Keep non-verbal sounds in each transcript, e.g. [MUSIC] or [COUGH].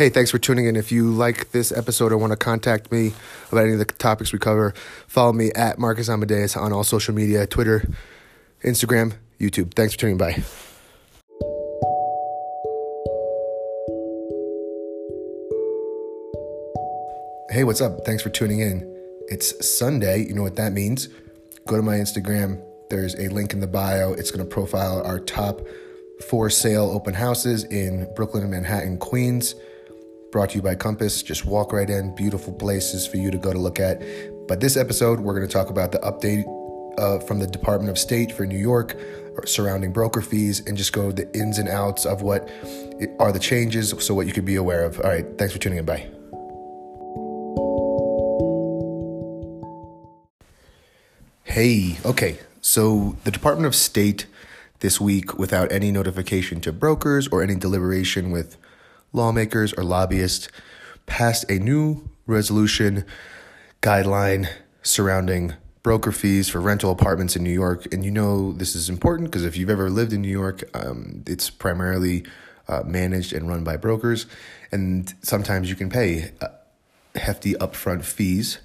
Hey, thanks for tuning in. If you like this episode or want to contact me about any of the topics we cover, follow me at Marcus Amadeus on all social media Twitter, Instagram, YouTube. Thanks for tuning in. Bye. Hey, what's up? Thanks for tuning in. It's Sunday. You know what that means. Go to my Instagram. There's a link in the bio. It's going to profile our top for sale open houses in Brooklyn, and Manhattan, Queens. Brought to you by Compass. Just walk right in. Beautiful places for you to go to look at. But this episode, we're going to talk about the update uh, from the Department of State for New York surrounding broker fees and just go the ins and outs of what are the changes so what you could be aware of. All right. Thanks for tuning in. Bye. Hey, okay. So the Department of State this week, without any notification to brokers or any deliberation with lawmakers or lobbyists, passed a new resolution guideline surrounding broker fees for rental apartments in New York. And you know this is important because if you've ever lived in New York, um, it's primarily uh, managed and run by brokers. And sometimes you can pay uh, hefty upfront fees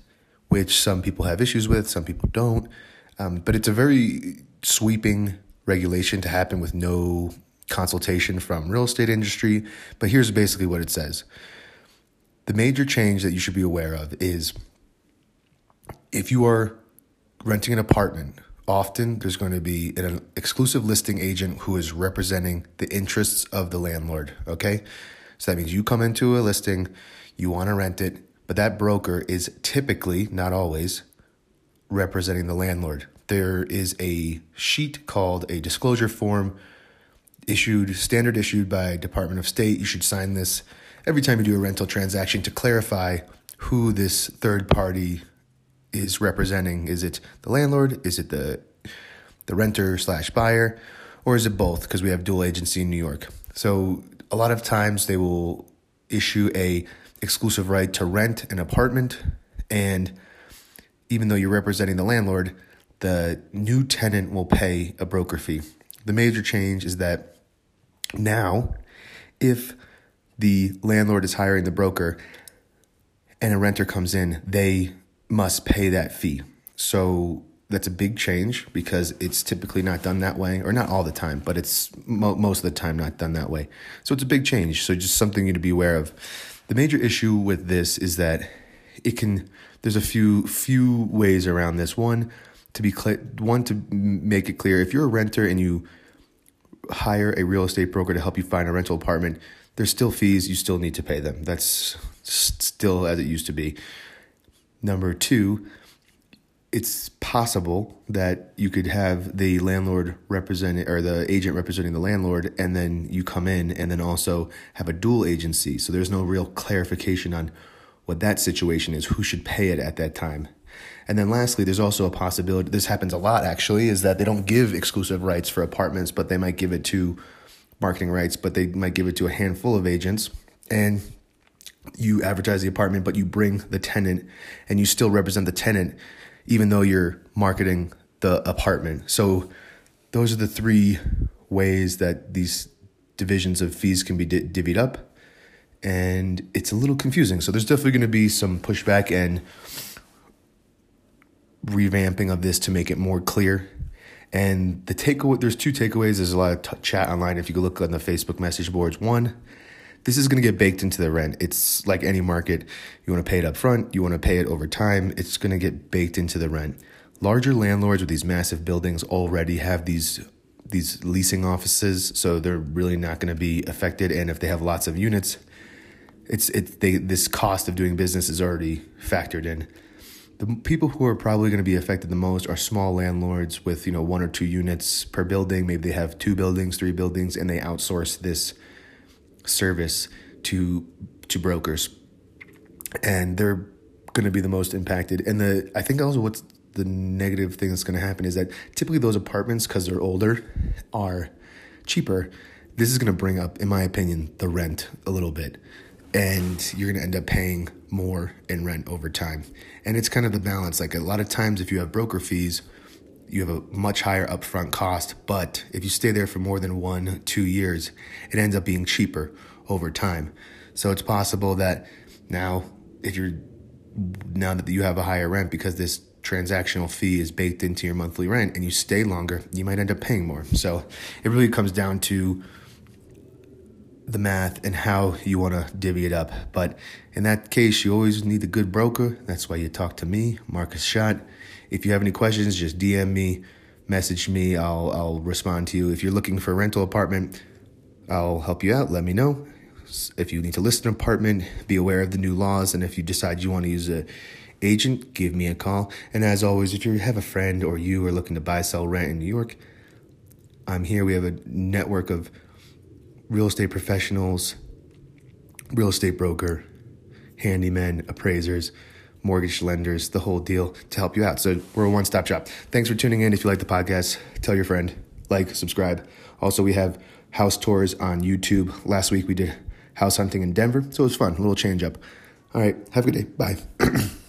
which some people have issues with, some people don't. Um, but it's a very sweeping regulation to happen with no consultation from real estate industry. But here's basically what it says. The major change that you should be aware of is if you are renting an apartment, often there's going to be an exclusive listing agent who is representing the interests of the landlord. Okay. So that means you come into a listing, you want to rent it, but that broker is typically, not always, representing the landlord. There is a sheet called a disclosure form issued, standard issued by Department of State. You should sign this every time you do a rental transaction to clarify who this third party is representing. Is it the landlord? Is it the the renter slash buyer? Or is it both? Because we have dual agency in New York. So a lot of times they will issue a exclusive right to rent an apartment. And even though you're representing the landlord, the new tenant will pay a broker fee. The major change is that now, if the landlord is hiring the broker and a renter comes in, they must pay that fee. So that's a big change because it's typically not done that way, or not all the time, but it's mo- most of the time not done that way. So it's a big change. So just something you to be aware of. The major issue with this is that it can. There's a few few ways around this. One to be one to make it clear. If you're a renter and you hire a real estate broker to help you find a rental apartment, there's still fees you still need to pay them. That's still as it used to be. Number two, it's possible that you could have the landlord representing or the agent representing the landlord and then you come in and then also have a dual agency so there's no real clarification on what that situation is who should pay it at that time and then lastly there's also a possibility this happens a lot actually is that they don't give exclusive rights for apartments but they might give it to marketing rights but they might give it to a handful of agents and you advertise the apartment but you bring the tenant and you still represent the tenant even though you're marketing the apartment. So those are the three ways that these divisions of fees can be divvied up. And it's a little confusing. So there's definitely going to be some pushback and revamping of this to make it more clear. And the takeaway, there's two takeaways. There's a lot of t- chat online. If you go look on the Facebook message boards, one, this is going to get baked into the rent. It's like any market. You want to pay it up front, you want to pay it over time. It's going to get baked into the rent. Larger landlords with these massive buildings already have these these leasing offices, so they're really not going to be affected. And if they have lots of units, it's it they this cost of doing business is already factored in. The people who are probably going to be affected the most are small landlords with you know one or two units per building. Maybe they have two buildings, three buildings, and they outsource this service to to brokers, and they're going to be the most impacted. And the I think also what's the negative thing that's going to happen is that typically those apartments because they're older are cheaper. This is going to bring up, in my opinion, the rent a little bit, and you're going to end up paying more in rent over time. And it's kind of the balance. Like a lot of times, if you have broker fees, you have a much higher upfront cost, but if you stay there for more than one, two years, it ends up being cheaper over time. So it's possible that now, if you're now that you have a higher rent because this transactional fee is baked into your monthly rent and you stay longer, you might end up paying more. So it really comes down to the math and how you want to divvy it up. But in that case, you always need a good broker. That's why you talk to me, Marcus Schott. If you have any questions, just DM me, message me. I'll I'll respond to you. If you're looking for a rental apartment, I'll help you out. Let me know. If you need to list an apartment, be aware of the new laws. And if you decide you want to use a agent, give me a call. And as always, if you have a friend or you are looking to buy, sell, rent in New York, I'm here. We have a network of real estate professionals, real estate broker, handymen, appraisers, mortgage lenders, the whole deal to help you out. So we're a one stop shop. Thanks for tuning in. If you like the podcast, tell your friend, like, subscribe. Also, we have house tours on YouTube. Last week we did house hunting in Denver, so it was fun, a little change up. All right, have a good day. Bye. [CLEARS THROAT]